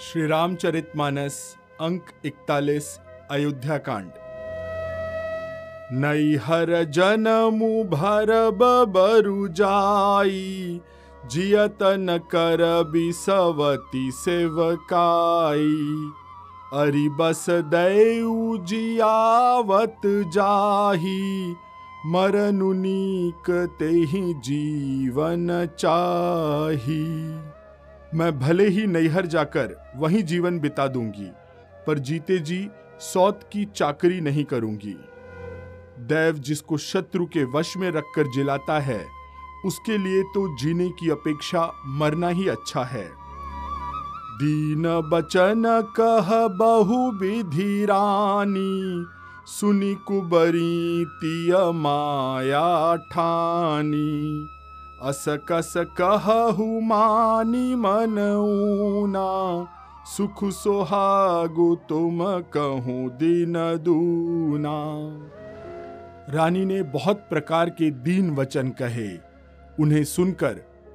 श्री रामचरित मानस अंक इकतालीस अयोध्या कांड नैहर जनमु भर बरु जाई जियत न कर बिसवती सेवकाई। अरि बस दैउ जियावत जाही, मरनु नीक तेहि जीवन चाही। मैं भले ही नैहर जाकर वहीं जीवन बिता दूँगी, पर जीते जी सौत की चाकरी नहीं करूँगी। दैव जिसको शत्रु के वश में रखकर जिलाता है, उसके लिए तो जीने की अपेक्षा मरना ही अच्छा है। दीन बचन कह बहु विधि रानी, सुनी कुबरी तिय माया ठानी। अस कस कहु मानी मन ऊना सुख सोहागु तुम कहूँ दिन दूना रानी ने बहुत प्रकार के दीन वचन कहे। उन्हें सुनकर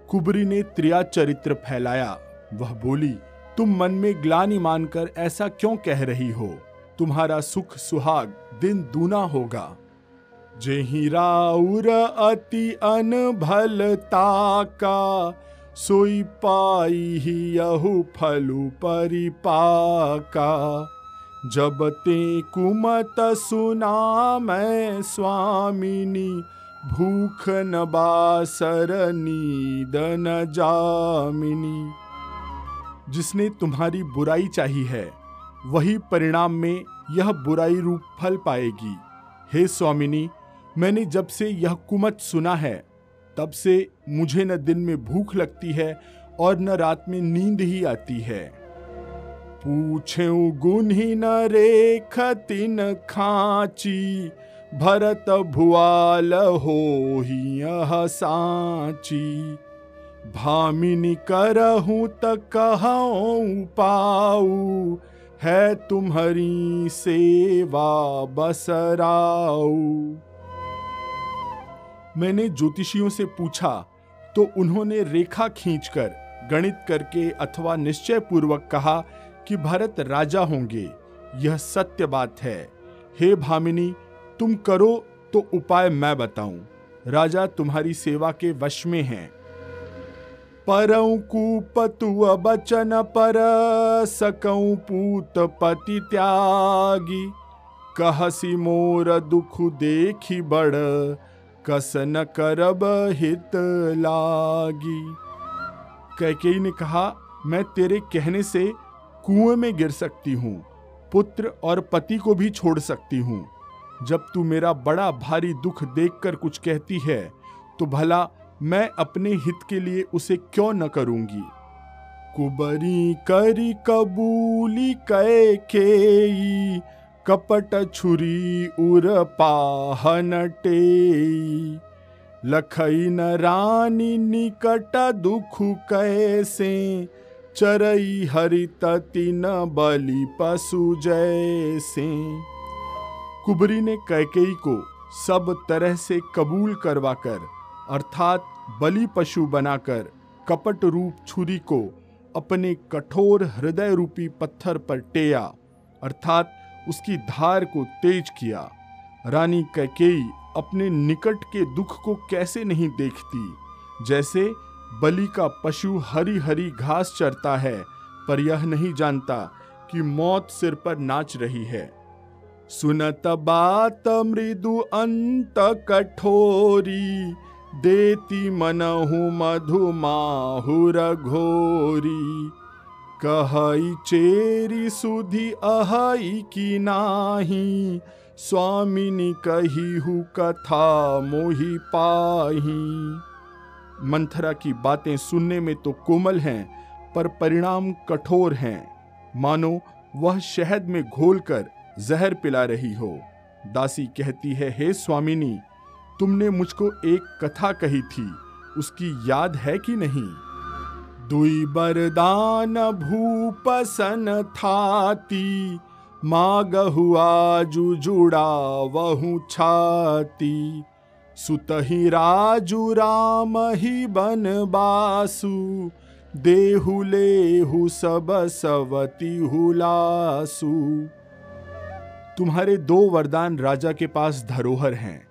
कुबरी ने त्रिया चरित्र फैलाया। वह बोली, तुम मन में ग्लानि मानकर ऐसा क्यों कह रही हो? तुम्हारा सुख सुहाग दिन दूना होगा। जेहि राउर अति अनभलता का, सोई पाई ही यहु फलु परिपाका। जब ते कुमत सुना मैं स्वामिनी, भूख न बासर नीद न जामिनी। जिसने तुम्हारी बुराई चाही है, वही परिणाम में यह बुराई रूप फल पाएगी। हे स्वामिनी मैंने जब से यह कुमत सुना है, तब से मुझे न दिन में भूख लगती है और न रात में नींद ही आती है। पूछे गुण ही न रेखती न खाची, भरत भुआल हो ही सांची। भामिनी करहूँ त कहूँ पाऊ, है तुम्हारी सेवा बसराऊ। मैंने ज्योतिषियों से पूछा तो उन्होंने रेखा खींचकर गणित करके अथवा निश्चय पूर्वक कहा कि भरत राजा होंगे। यह सत्य बात है। हे भामिनी, तुम करो तो उपाय मैं बताऊँ। राजा तुम्हारी सेवा के वश में हैं। परऊ बचन पर सकऊ पूत पति त्यागी। कहसी मोर दुख देखी बड़। कस न करब हित लागी। कैकेयी ने कहा, मैं तेरे कहने से कुएँ में गिर सकती हूँ, पुत्र और पति को भी छोड़ सकती हूँ। जब तू मेरा बड़ा भारी दुख देखकर कुछ कहती है तो भला मैं अपने हित के लिए उसे क्यों न करूँगी? कुबरी करी कबूली कै के कपट छुरी उर पाहन टेई। लखई न रानी निकट दुख कैसे, चरई हरित तीन बलि पशु जैसे। कुबरी ने कैकेयी को सब तरह से कबूल करवाकर, अर्थात बलि पशु बनाकर, कपट रूप छुरी को अपने कठोर हृदय रूपी पत्थर पर टेया, अर्थात उसकी धार को तेज किया। रानी कैकेयी अपने निकट के दुख को कैसे नहीं देखती? जैसे बलि का पशु हरी हरी घास चरता है, पर यह नहीं जानता कि मौत सिर पर नाच रही है। सुनत बात मृदु अंत कठोरी, देती मनहु मधु माहुर घोरी। कहई चेरी सुधि अहई की नाही। स्वामिनी कही हु कथा मोहि पाही। मंथरा की बातें सुनने में तो कोमल हैं, पर परिणाम कठोर हैं। मानो, वह शहद में घोलकर जहर पिला रही हो। दासी कहती है, हे स्वामिनी, तुमने मुझको एक कथा कही थी, उसकी याद है कि नहीं? दुई बरदान भूपसन थाती माग हुआ जुड़ा वहु छाती। सुतहि राजू राम ही बन बासु, देहु लेहु सब सवती हुलासु तुम्हारे दो वरदान राजा के पास धरोहर हैं।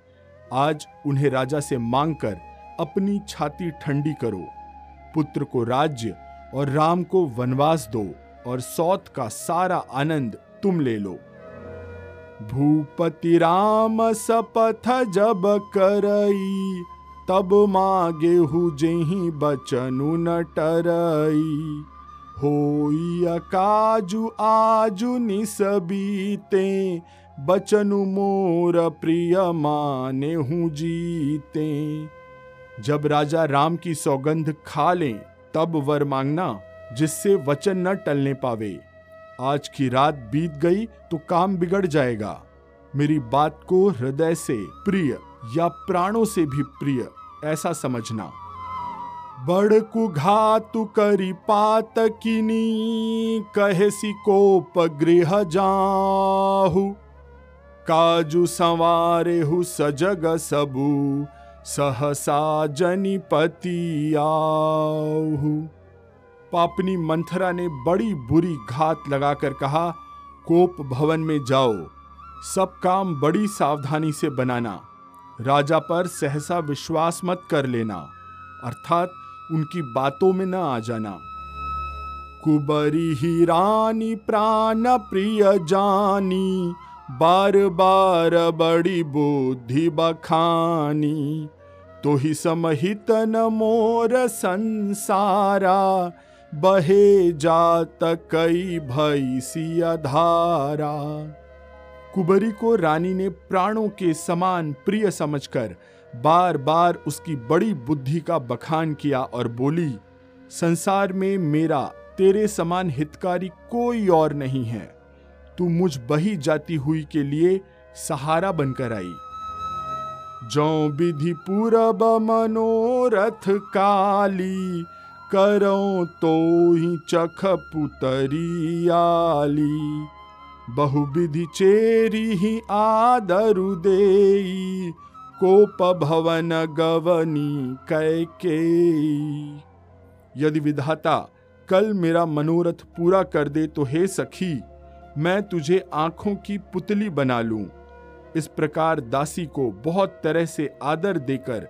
आज उन्हें राजा से मांगकर अपनी छाती ठंडी करो। पुत्र को राज्य और राम को वनवास दो और सौत का सारा आनंद तुम ले लो। भूपति राम सपथ जब करई, तब मागे हु जेही बचनु न टरई। होई अकाजु आजु निसबीते बचनु मोर प्रिय माने हूँ जीते। जब राजा राम की सौगंध खा लें, तब वर मांगना, जिससे वचन न टलने पावे। आज की रात बीत गई तो काम बिगड़ जाएगा। मेरी बात को हृदय से प्रिय या प्राणों से भी प्रिय, ऐसा समझना। बड़कु घातु करी पात किनी, कहे सी कोप गृह जाहु। काजू संवारे हु सजग सबू सहसा जनिपति आहु पापनी मंथरा ने बड़ी बुरी घात लगाकर कहा, कोप भवन में जाओ, सब काम बड़ी सावधानी से बनाना। राजा पर सहसा विश्वास मत कर लेना, अर्थात उनकी बातों में न आ जाना। कुबरी ही रानी प्राण प्रिय जानी बार बार बड़ी बुद्धि बखानी तो ही समहित न मोर संसारा, बहे जात कई भई सिया धारा कुबरी को रानी ने प्राणों के समान प्रिय समझकर बार बार उसकी बड़ी बुद्धि का बखान किया और बोली, संसार में मेरा, तेरे समान हितकारी कोई और नहीं है। तू मुझ बही जाती हुई के लिए सहारा बनकर आई। जो विधि पूरब मनोरथ काली, करो तो ही चख पुतरी आली। बहुविधि चेरी ही आदरु देई, कोप भवन गवनी कैके। यदि विधाता कल मेरा मनोरथ पूरा कर दे तो हे सखी मैं तुझे आँखों की पुतली बना लूँ। इस प्रकार दासी को बहुत तरह से आदर देकर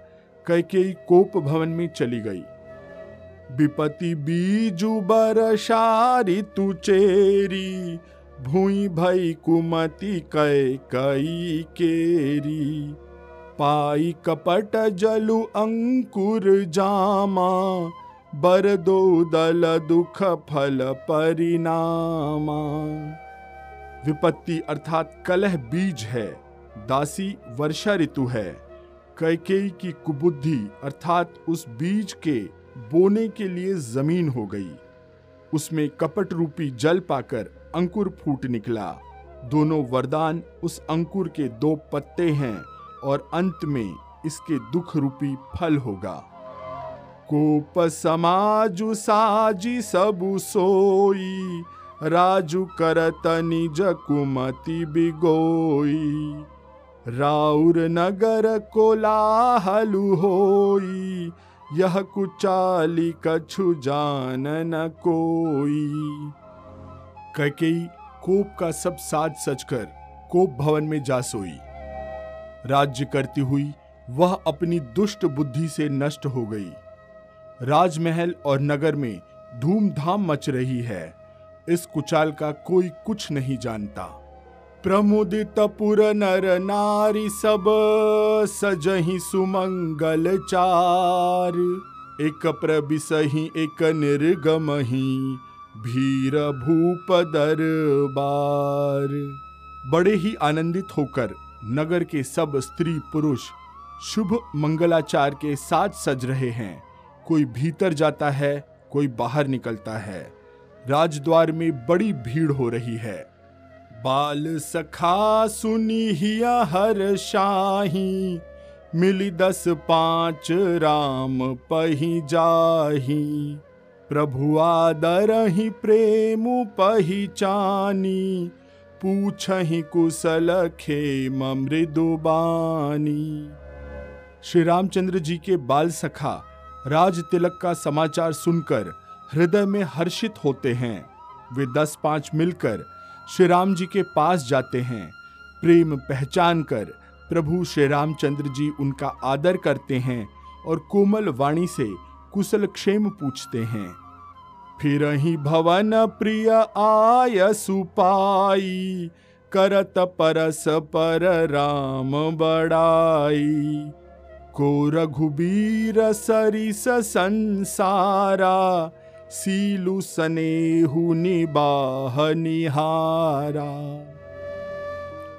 कैकेयी कोप भवन में चली गई। विपति बीजू बरसारी तु चेरी भूई भई कुमति कै कई केरी। पाई कपट जलु अंकुर जामा, बर दो दल दुख फल परिणामा। विपत्ति अर्थात कलह बीज है, दासी वर्षा ऋतु है। कैकेयी की कुबुद्धि अर्थात उस बीज के बोने के लिए ज़मीन हो गई। उसमें कपट रूपी जल पाकर अंकुर फूट निकला। दोनों वरदान उस अंकुर के दो पत्ते हैं और अंत में इसके दुख रूपी फल होगा। कोप समाजु साजी सबु सोई राजू करत निज कुमति बिगोई। राउर नगर कोलाहलु होई। यह कुचाली कछु जान न कोई। कैकेयी कोप का सब साज सजकर कोप भवन में जा सोई। राज्य करती हुई वह अपनी दुष्ट बुद्धि से नष्ट हो गई। राजमहल और नगर में धूमधाम मच रही है। इस कुचाल का कोई कुछ नहीं जानता। प्रमुदित पुर नर नारी सब, सजही सुमंगल चार। एक प्रबिसही, एक निर्गमही, भीर भूप दरबार। बड़े ही आनंदित होकर नगर के सब स्त्री पुरुष शुभ मंगलाचार के साथ सज रहे हैं। कोई भीतर जाता है, कोई बाहर निकलता है। राजद्वार में बड़ी भीड़ हो रही है। बाल सखा सुनी हिया हर शाही, मिली दस पाँच राम पही जाही। प्रभु आदर ही प्रेम पहचानी पूछही कुशल खेम मृदुबानी श्री रामचंद्र जी के बाल सखा, राज तिलक का समाचार सुनकर हृदय में हर्षित होते हैं। वे दस पाँच मिलकर श्री राम जी के पास जाते हैं। प्रेम पहचान कर प्रभु श्री रामचंद्र जी उनका आदर करते हैं और कोमल वाणी से कुशल क्षेम पूछते हैं। फिर ही भवन प्रिय आय सुपाई, करत परस पर राम बड़ाई। को रघुबीर सरिस संसारा सीलु निबाह निहारा।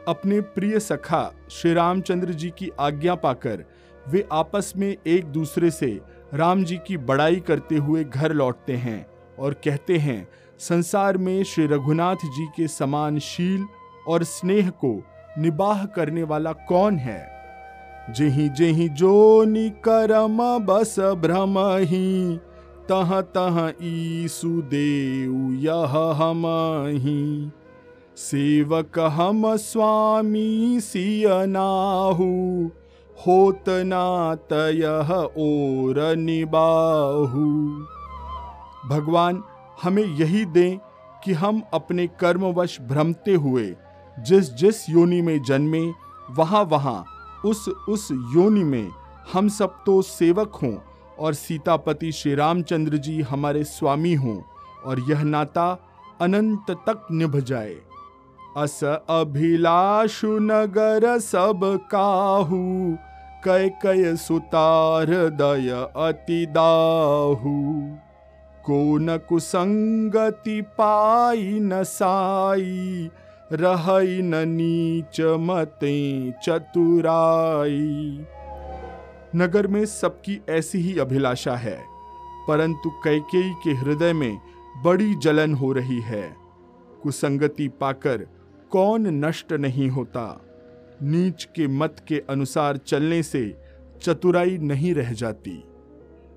अपने प्रिय सखा, श्री रामचंद्र जी की आज्ञा पाकर वे आपस में एक दूसरे से राम जी की बड़ाई करते हुए घर लौटते हैं और कहते हैं, संसार में श्री रघुनाथ जी के समान शील और स्नेह को निबाह करने वाला कौन है? जेहि जेहि जो निकरम बस भ्रम ही तह तह ईसु देव यह हम ही सेवक हम स्वामी सियनाहू होत नात यह और निबाहू। भगवान, हमें यही दें कि हम अपने कर्मवश भ्रमते हुए, जिस जिस योनि में जन्मे, वहाँ वहाँ, उस उस योनि में हम सब तो सेवक हों और सीतापति श्री रामचंद्र जी हमारे स्वामी हों, और यह नाता अनंत तक निभ जाए अस अभिलाषु नगर सब काहू कै कय सुतार दय अति दाहू। को न कुसंगति पाई न साई रहई न नीच मते चतुराई। नगर में सबकी ऐसी ही अभिलाषा है, परंतु कैकेयी के हृदय में बड़ी जलन हो रही है। कुसंगति पाकर कौन नष्ट नहीं होता? नीच के मत के अनुसार चलने से चतुराई नहीं रह जाती।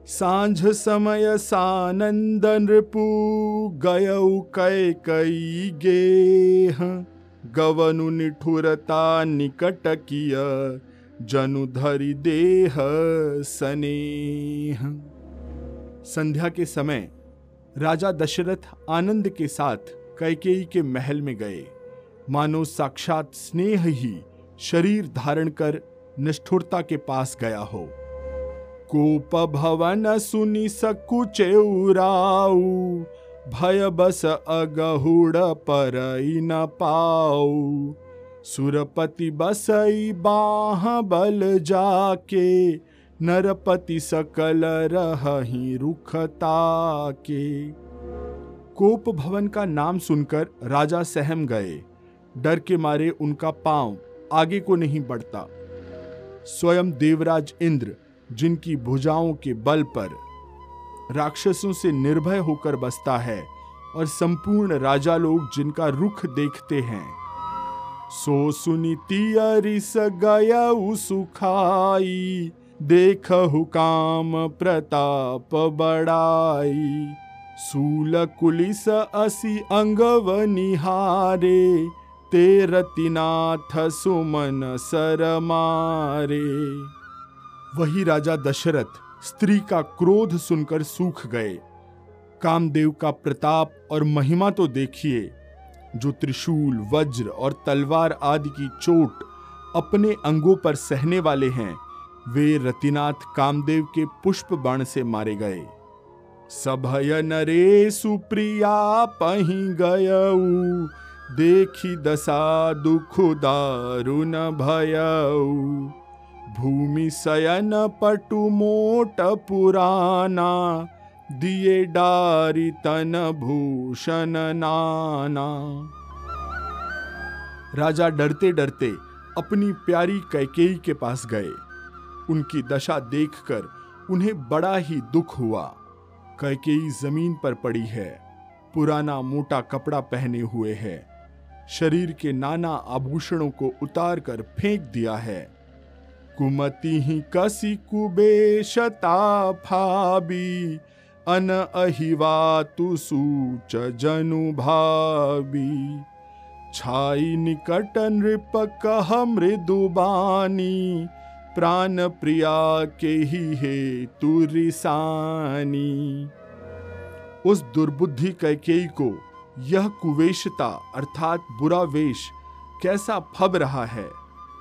साँझ समय सानंद नृपु गयऊ कै कई गेह, गवनु निठुरता निकट किय। जनु धरि देह सनेह। संध्या के समय राजा दशरथ आनंद के साथ कैकेयी के महल में गए। मानो साक्षात स्नेह ही शरीर धारण कर निष्ठुरता के पास गया हो। कोप भवन सुनि सकुचे उराऊ भय बस अगहुड़ पर न पाऊ। सुरपति बसई बाह बल जाके, नरपति सकल रही रुखता के कोप भवन का नाम सुनकर राजा सहम गए। डर के मारे उनका पाँव आगे को नहीं बढ़ता। स्वयं देवराज इंद्र, जिनकी भुजाओं के बल पर राक्षसों से निर्भय होकर बसता है, और संपूर्ण राजा लोग जिनका रुख देखते हैं। सो सुनीति अरिस गया सुखाई देख हुकाम प्रताप बड़ाई। सूल कुलिस असी अंगव निहारे ते रतिनाथ सुमन सर मारे। वही राजा दशरथ स्त्री का क्रोध सुनकर सूख गए। कामदेव का प्रताप और महिमा तो देखिए। जो त्रिशूल, वज्र और तलवार आदि की चोट अपने अंगों पर सहने वाले हैं, वे रतिनाथ कामदेव के पुष्प बाण से मारे गए। सभय नरे सुप्रिया पही गयऊ, देखी दशा दुख दारुण भयऊ। भूमि शयन पटु मोट पुराना दिए डारी तन भूषण नाना। राजा डरते डरते अपनी प्यारी कैकेयी के पास गए। उनकी दशा देखकर उन्हें बड़ा ही दुख हुआ। कैकेयी ज़मीन पर पड़ी है, पुराना मोटा कपड़ा पहने हुए है। शरीर के नाना आभूषणों को उतार कर फेंक दिया है। कुमति ही कसी कुबेशता फाबी अन अहिवा तु सूच जनु भाबी छाई निकट नृप कह मृदुबानी प्राण प्रिया के ही हे तुरिसानी उस दुर्बुद्धि कैकेयी को यह कुवेशता अर्थात बुरा वेश कैसा फब रहा है,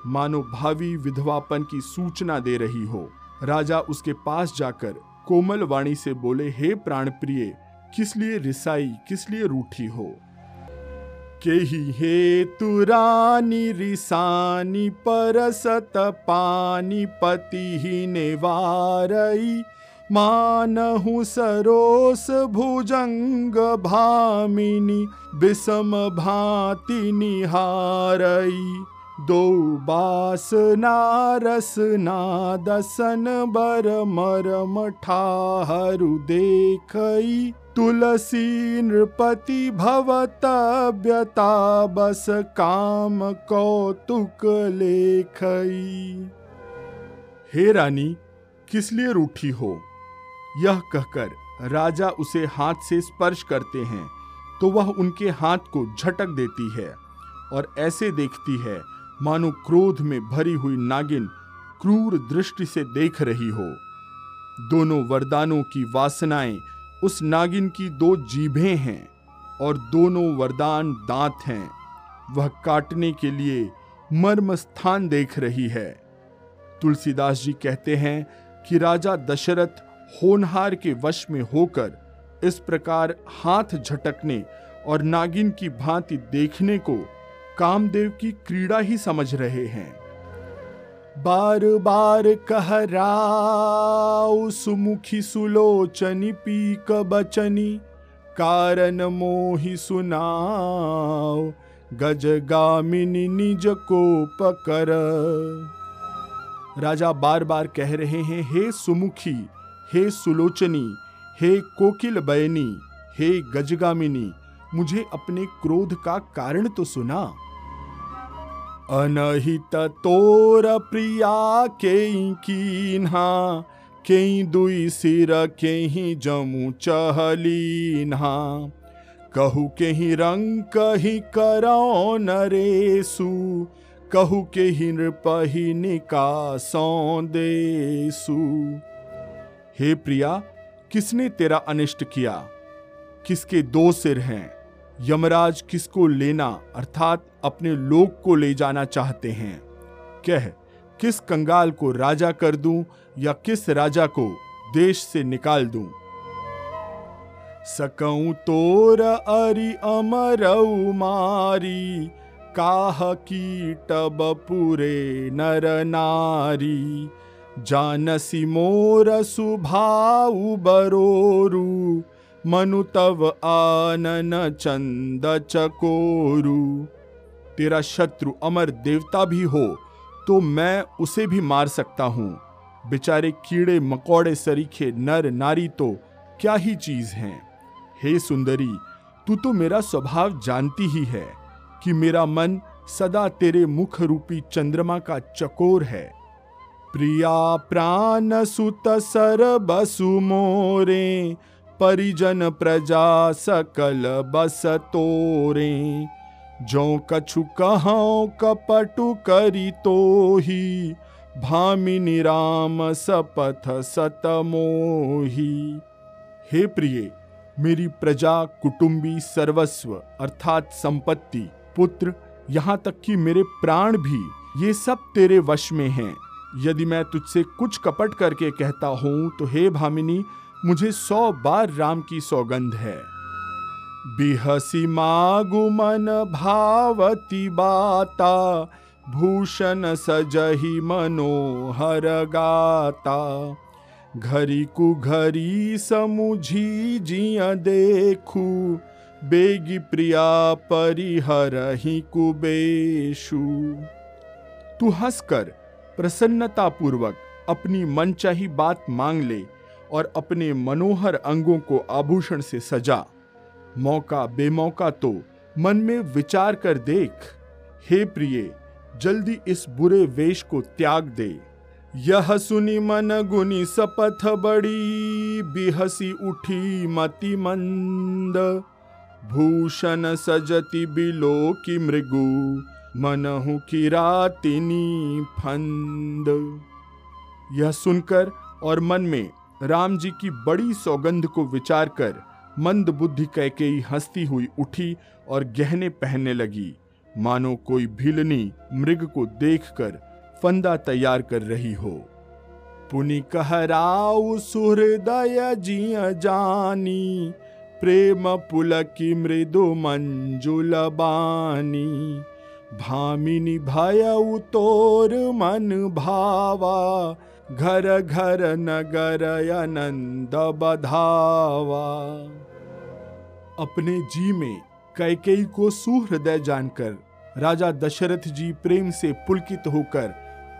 मानो भावी विधवापन की सूचना दे रही हो। राजा उसके पास जाकर कोमल वाणी से बोले, हे प्राण प्रिय किस लिए रिसाई, किस लिए रूठी हो? केही हे तुरानी रिसानी, परसत पानी पति ही नेवारई। मानहु सरोस भुजंग भामिनी, विषम भांति निहारई। दो बास नारस दसन बर मरम ठाहरु देखई। तुलसी नृपति भवतव्यता बस काम कौतुक लेखई। हे रानी, किस लिए रूठी हो? यह कहकर राजा उसे हाथ से स्पर्श करते हैं तो वह उनके हाथ को झटक देती है और ऐसे देखती है मानो क्रोध में भरी हुई नागिन क्रूर दृष्टि से देख रही हो। दोनों वरदानों की वासनाएँ उस नागिन की दो जीभें हैं और दोनों वरदान दांत हैं। वह काटने के लिए मर्म स्थान देख रही है। तुलसीदास जी कहते हैं कि राजा दशरथ होनहार के वश में होकर इस प्रकार हाथ झटकने और नागिन की भांति देखने को कामदेव की क्रीड़ा ही समझ रहे हैं। बार बार कह राउ सुमुखी सुलोचनी, पीक बचनी, कारण मोहि सुनाओ गज गामिनी निज को पकर राजा बार बार कह रहे हैं, हे सुमुखी, हे सुलोचनी, हे कोकिल बयनी हे गजगामिनी, मुझे अपने क्रोध का कारण तो सुना। अनहित तोर प्रिया के कीन्हा के दुई सिर के जमू चहलीन्हा। कहू के ही रंग कही करो नरेसु, कहू के ही नृपही निकासों देसु। हे प्रिया, किसने तेरा अनिष्ट किया? किसके दो सिर हैं? यमराज किसको लेना अर्थात अपने लोक को ले जाना चाहते हैं? कह, किस कंगाल को राजा कर दूँ या किस राजा को देश से निकाल दूँ? सकऊं तोर अरि अमर मारी, काह कीटब पुरे नर नारी। जानसी मोर सुभाऊ बरोरू मनु तव आनन चंद चकोरु। तेरा शत्रु अमर देवता भी हो तो मैं उसे भी मार सकता हूँ। बेचारे कीड़े मकोड़े सरीखे नर नारी तो क्या ही चीज़ हैं। हे सुंदरी, तू तो मेरा स्वभाव जानती ही है कि मेरा मन सदा तेरे मुख रूपी चंद्रमा का चकोर है। प्रिया प्राण सुत सर बसु मोरे परिजन प्रजा सकल बस तोरे। जो कछु कहो कपटु करी तो ही। भामिनी राम सपथ सत मोही। हे प्रिय, मेरी प्रजा कुटुंबी सर्वस्व अर्थात संपत्ति, पुत्र, यहाँ तक कि मेरे प्राण भी, ये सब तेरे वश में हैं। यदि मैं तुझसे कुछ कपट करके कहता हूँ तो हे भामिनी मुझे सौ बार राम की सौगंध है। बिहसी मागु मन भावती बाता, भूषण सजही मनोहर गाता। घरी कु घरी समुझी जिया देखू, बेगी प्रिया परिहर ही कुबेशु। तू हंसकर प्रसन्नता पूर्वक अपनी मनचाही बात मांग ले। और अपने मनोहर अंगों को आभूषण से सजा। मौका बेमौका तो मन में विचार कर देख। हे प्रिय, जल्दी इस बुरे वेश को त्याग दे। यह सुनी मन गुनी सपथ बड़ी, बिहसी उठी मति मंद। भूषण सजति बिलो की मृगु, मनहु की रातिनी फंद। यह सुनकर और मन में राम जी की बड़ी सौगंध को विचार कर मंद बुद्धि कैकेयी हंसती हुई उठी और गहने पहनने लगी। मानो कोई भीलनी मृग को देखकर फंदा तैयार कर रही हो। पुनि कहराउ सुहृदय जिय जानी, प्रेम पुलकी मृदु मंजुल बानी। भामिनी भय तोर मन भावा घर घर नगर आनंद बधावा। अपने जी में कैकेयी को सुहृदय जानकर राजा दशरथ जी प्रेम से पुलकित होकर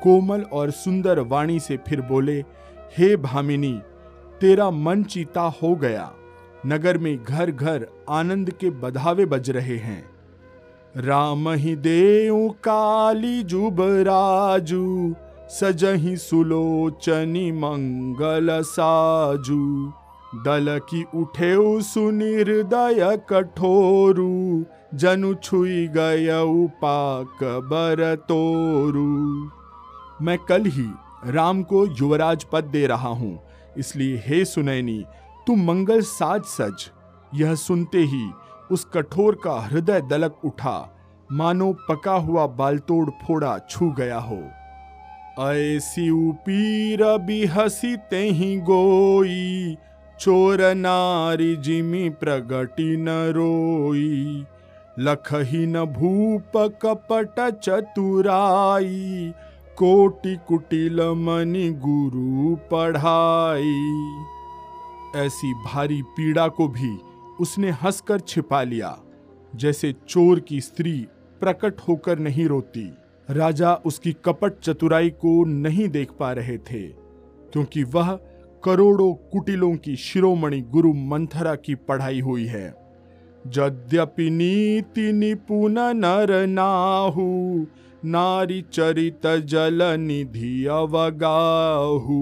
कोमल और सुंदर वाणी से फिर बोले, हे भामिनी, तेरा मन चीता हो गया। नगर में घर घर आनंद के बधावे बज रहे हैं। राम ही देव काली जुब राजू सजही सुलोचनी मंगल साजू। दल की उठे सुनिर्दय कठोरु। जनु छुई गय पाक बर तोरु। मैं कल ही राम को युवराज पद दे रहा हूँ। इसलिए हे सुनैनी तुम मंगल साज सज। यह सुनते ही उस कठोर का हृदय दलक उठा। मानो पका हुआ बालतोड़ फोड़ा छू गया हो। ऐसी उपीर भी हसी ते गोई, चोर नारी जिमी प्रगति न रोई। लखही न भूप कपट चतुराई, कोटि कुटिल मनि गुरु पढ़ाई। ऐसी भारी पीड़ा को भी उसने हंसकर छिपा लिया, जैसे चोर की स्त्री प्रकट होकर नहीं रोती। राजा उसकी कपट चतुराई को नहीं देख पा रहे थे, क्योंकि वह करोड़ों कुटिलों की शिरोमणि गुरु मंथरा की पढ़ाई हुई है। यद्यपि नीति निपुण नर नाहु, नारी चरित जल निधि अवगाहु।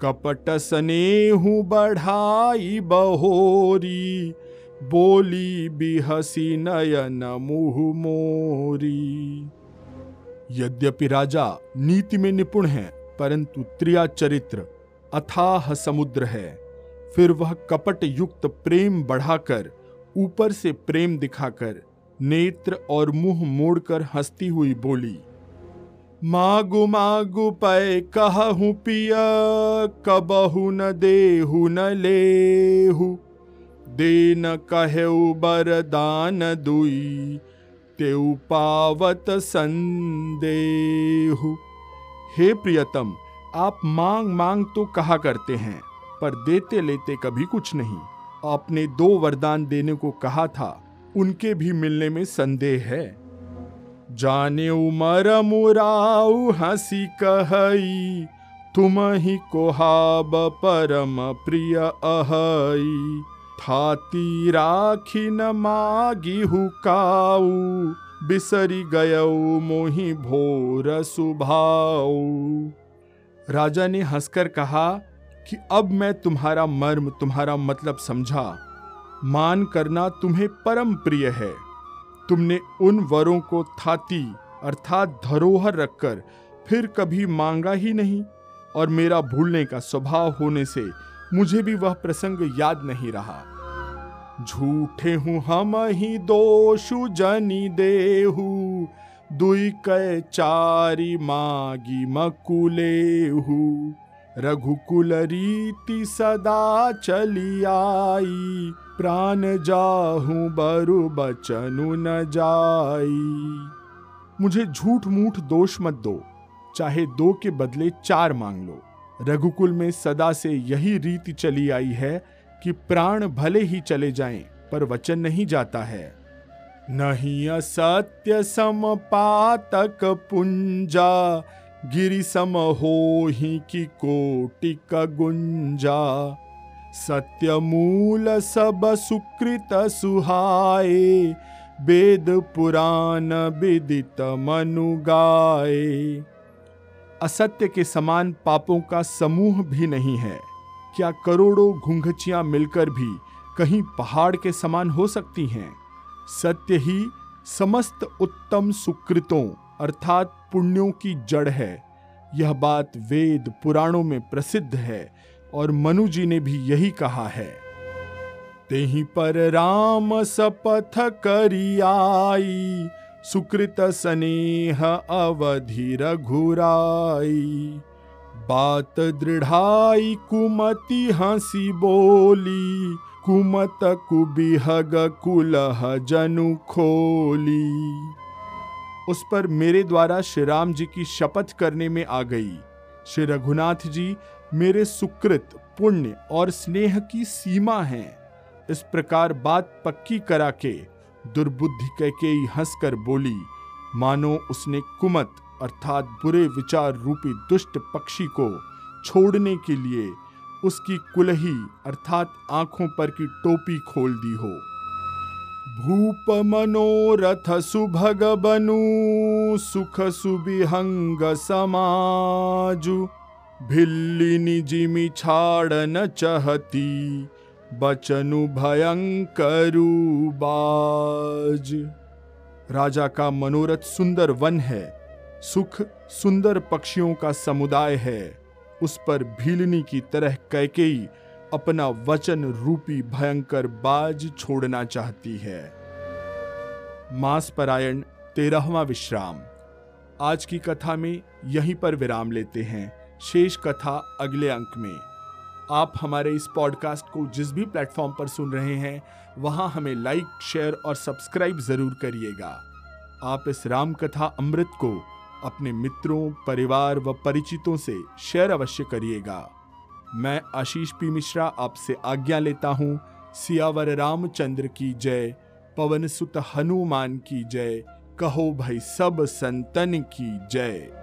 कपट स्नेहु बढ़ाई बहोरी, बोली बिहसी नयन मुह मोरी। यद्यपि राजा नीति में निपुण है, परंतु त्रिया चरित्र अथाह समुद्र है। फिर वह कपट युक्त प्रेम बढ़ाकर, ऊपर से प्रेम दिखाकर, नेत्र और मुँह मोड़कर हंसती हुई बोली, मागु मागु पै, कहूँ पिया, कबहु न देहु, न लेहु। दे न कहेउ बरदान दुई तेउ पावत संदेहु। हे प्रियतम, आप मांग मांग तो कहा करते हैं, पर देते लेते कभी कुछ नहीं। आपने दो वरदान देने को कहा था, उनके भी मिलने में संदेह है। जाने उमर मुराऊ हँसी कहई, तुम ही कोहाब परम प्रिय अहई। थाती राखी न मागी हुकाऊ बिसरी गयऊ मोही भोर सुभाऊ। राजा ने हंसकर कहा कि अब मैं तुम्हारा मर्म, तुम्हारा मतलब समझा। मान करना तुम्हें परम प्रिय है। तुमने उन वरों को थाती, अर्थात धरोहर रखकर फिर कभी मांगा ही नहीं, और मेरा भूलने का स्वभाव होने से मुझे भी वह प्रसंग याद नहीं रहा। झूठे हूँ हम, ही दोषु जनी देहू। दुई कै चारी मागी मकुलेहू। रघुकुल रीति सदा चली आई। प्राण जाहू बरु बचनु न जाई। मुझे झूठ मूठ दोष मत दो, चाहे दो के बदले चार मांग लो। रघुकुल में सदा से यही रीति चली आई है कि प्राण भले ही चले जाएँ, पर वचन नहीं जाता है। नहीं असत्य सम पातक पुंजा, गिरि सम हो ही की कोटिक गुंजा सत्य मूल सब सुकृत सुहाए, वेद पुराण विदित मनु गाए। असत्य के समान पापों का समूह भी नहीं है। क्या करोड़ों घुंघचियाँ मिलकर भी कहीं पहाड़ के समान हो सकती हैं? सत्य ही समस्त उत्तम सुकृतों अर्थात पुण्यों की जड़ है। यह बात वेद पुराणों में प्रसिद्ध है और मनु जी ने भी यही कहा है। तेहि पर राम सपथ करियाई सुकृत स्नेह अवधि रघुराई, बात दृढ़ाई कुमति हँसी बोली, कुमत कुबिहग कुलह जनु खोली। उस पर मेरे द्वारा श्री राम जी की शपथ करने में आ गई। श्री रघुनाथ जी, मेरे सुकृत, पुण्य और स्नेह की सीमा हैं। इस प्रकार बात पक्की करा के दुर्बुद्धि कैकेयी हंसकर बोली, मानो उसने कुमत अर्थात बुरे विचार रूपी दुष्ट पक्षी को छोड़ने के लिए उसकी कुलही अर्थात आँखों पर की टोपी खोल दी हो। भूप मनोरथ सुभग बनु, सुख सुबिहंग समाजु, भिल्ली जिमि छाड़ न चहती। बचनु भयंकरु बाज राजा का मनोरथ सुंदर वन है, सुख सुंदर पक्षियों का समुदाय है। उस पर भीलनी की तरह कैकेयी अपना वचन रूपी भयंकर बाज छोड़ना चाहती है। मास परायण तेरहवा विश्राम। आज की कथा में यहीं पर विराम लेते हैं। शेष कथा अगले अंक में। आप हमारे इस पॉडकास्ट को जिस भी प्लेटफॉर्म पर सुन रहे हैं, वहाँ हमें लाइक शेयर और सब्सक्राइब ज़रूर करिएगा। आप इस राम कथा अमृत को अपने मित्रों, परिवार व परिचितों से शेयर अवश्य करिएगा। मैं आशीष पी मिश्रा आपसे आज्ञा लेता हूँ। सियावर रामचंद्र की जय। पवन सुत हनुमान की जय। कहो भाई सब संतन की जय।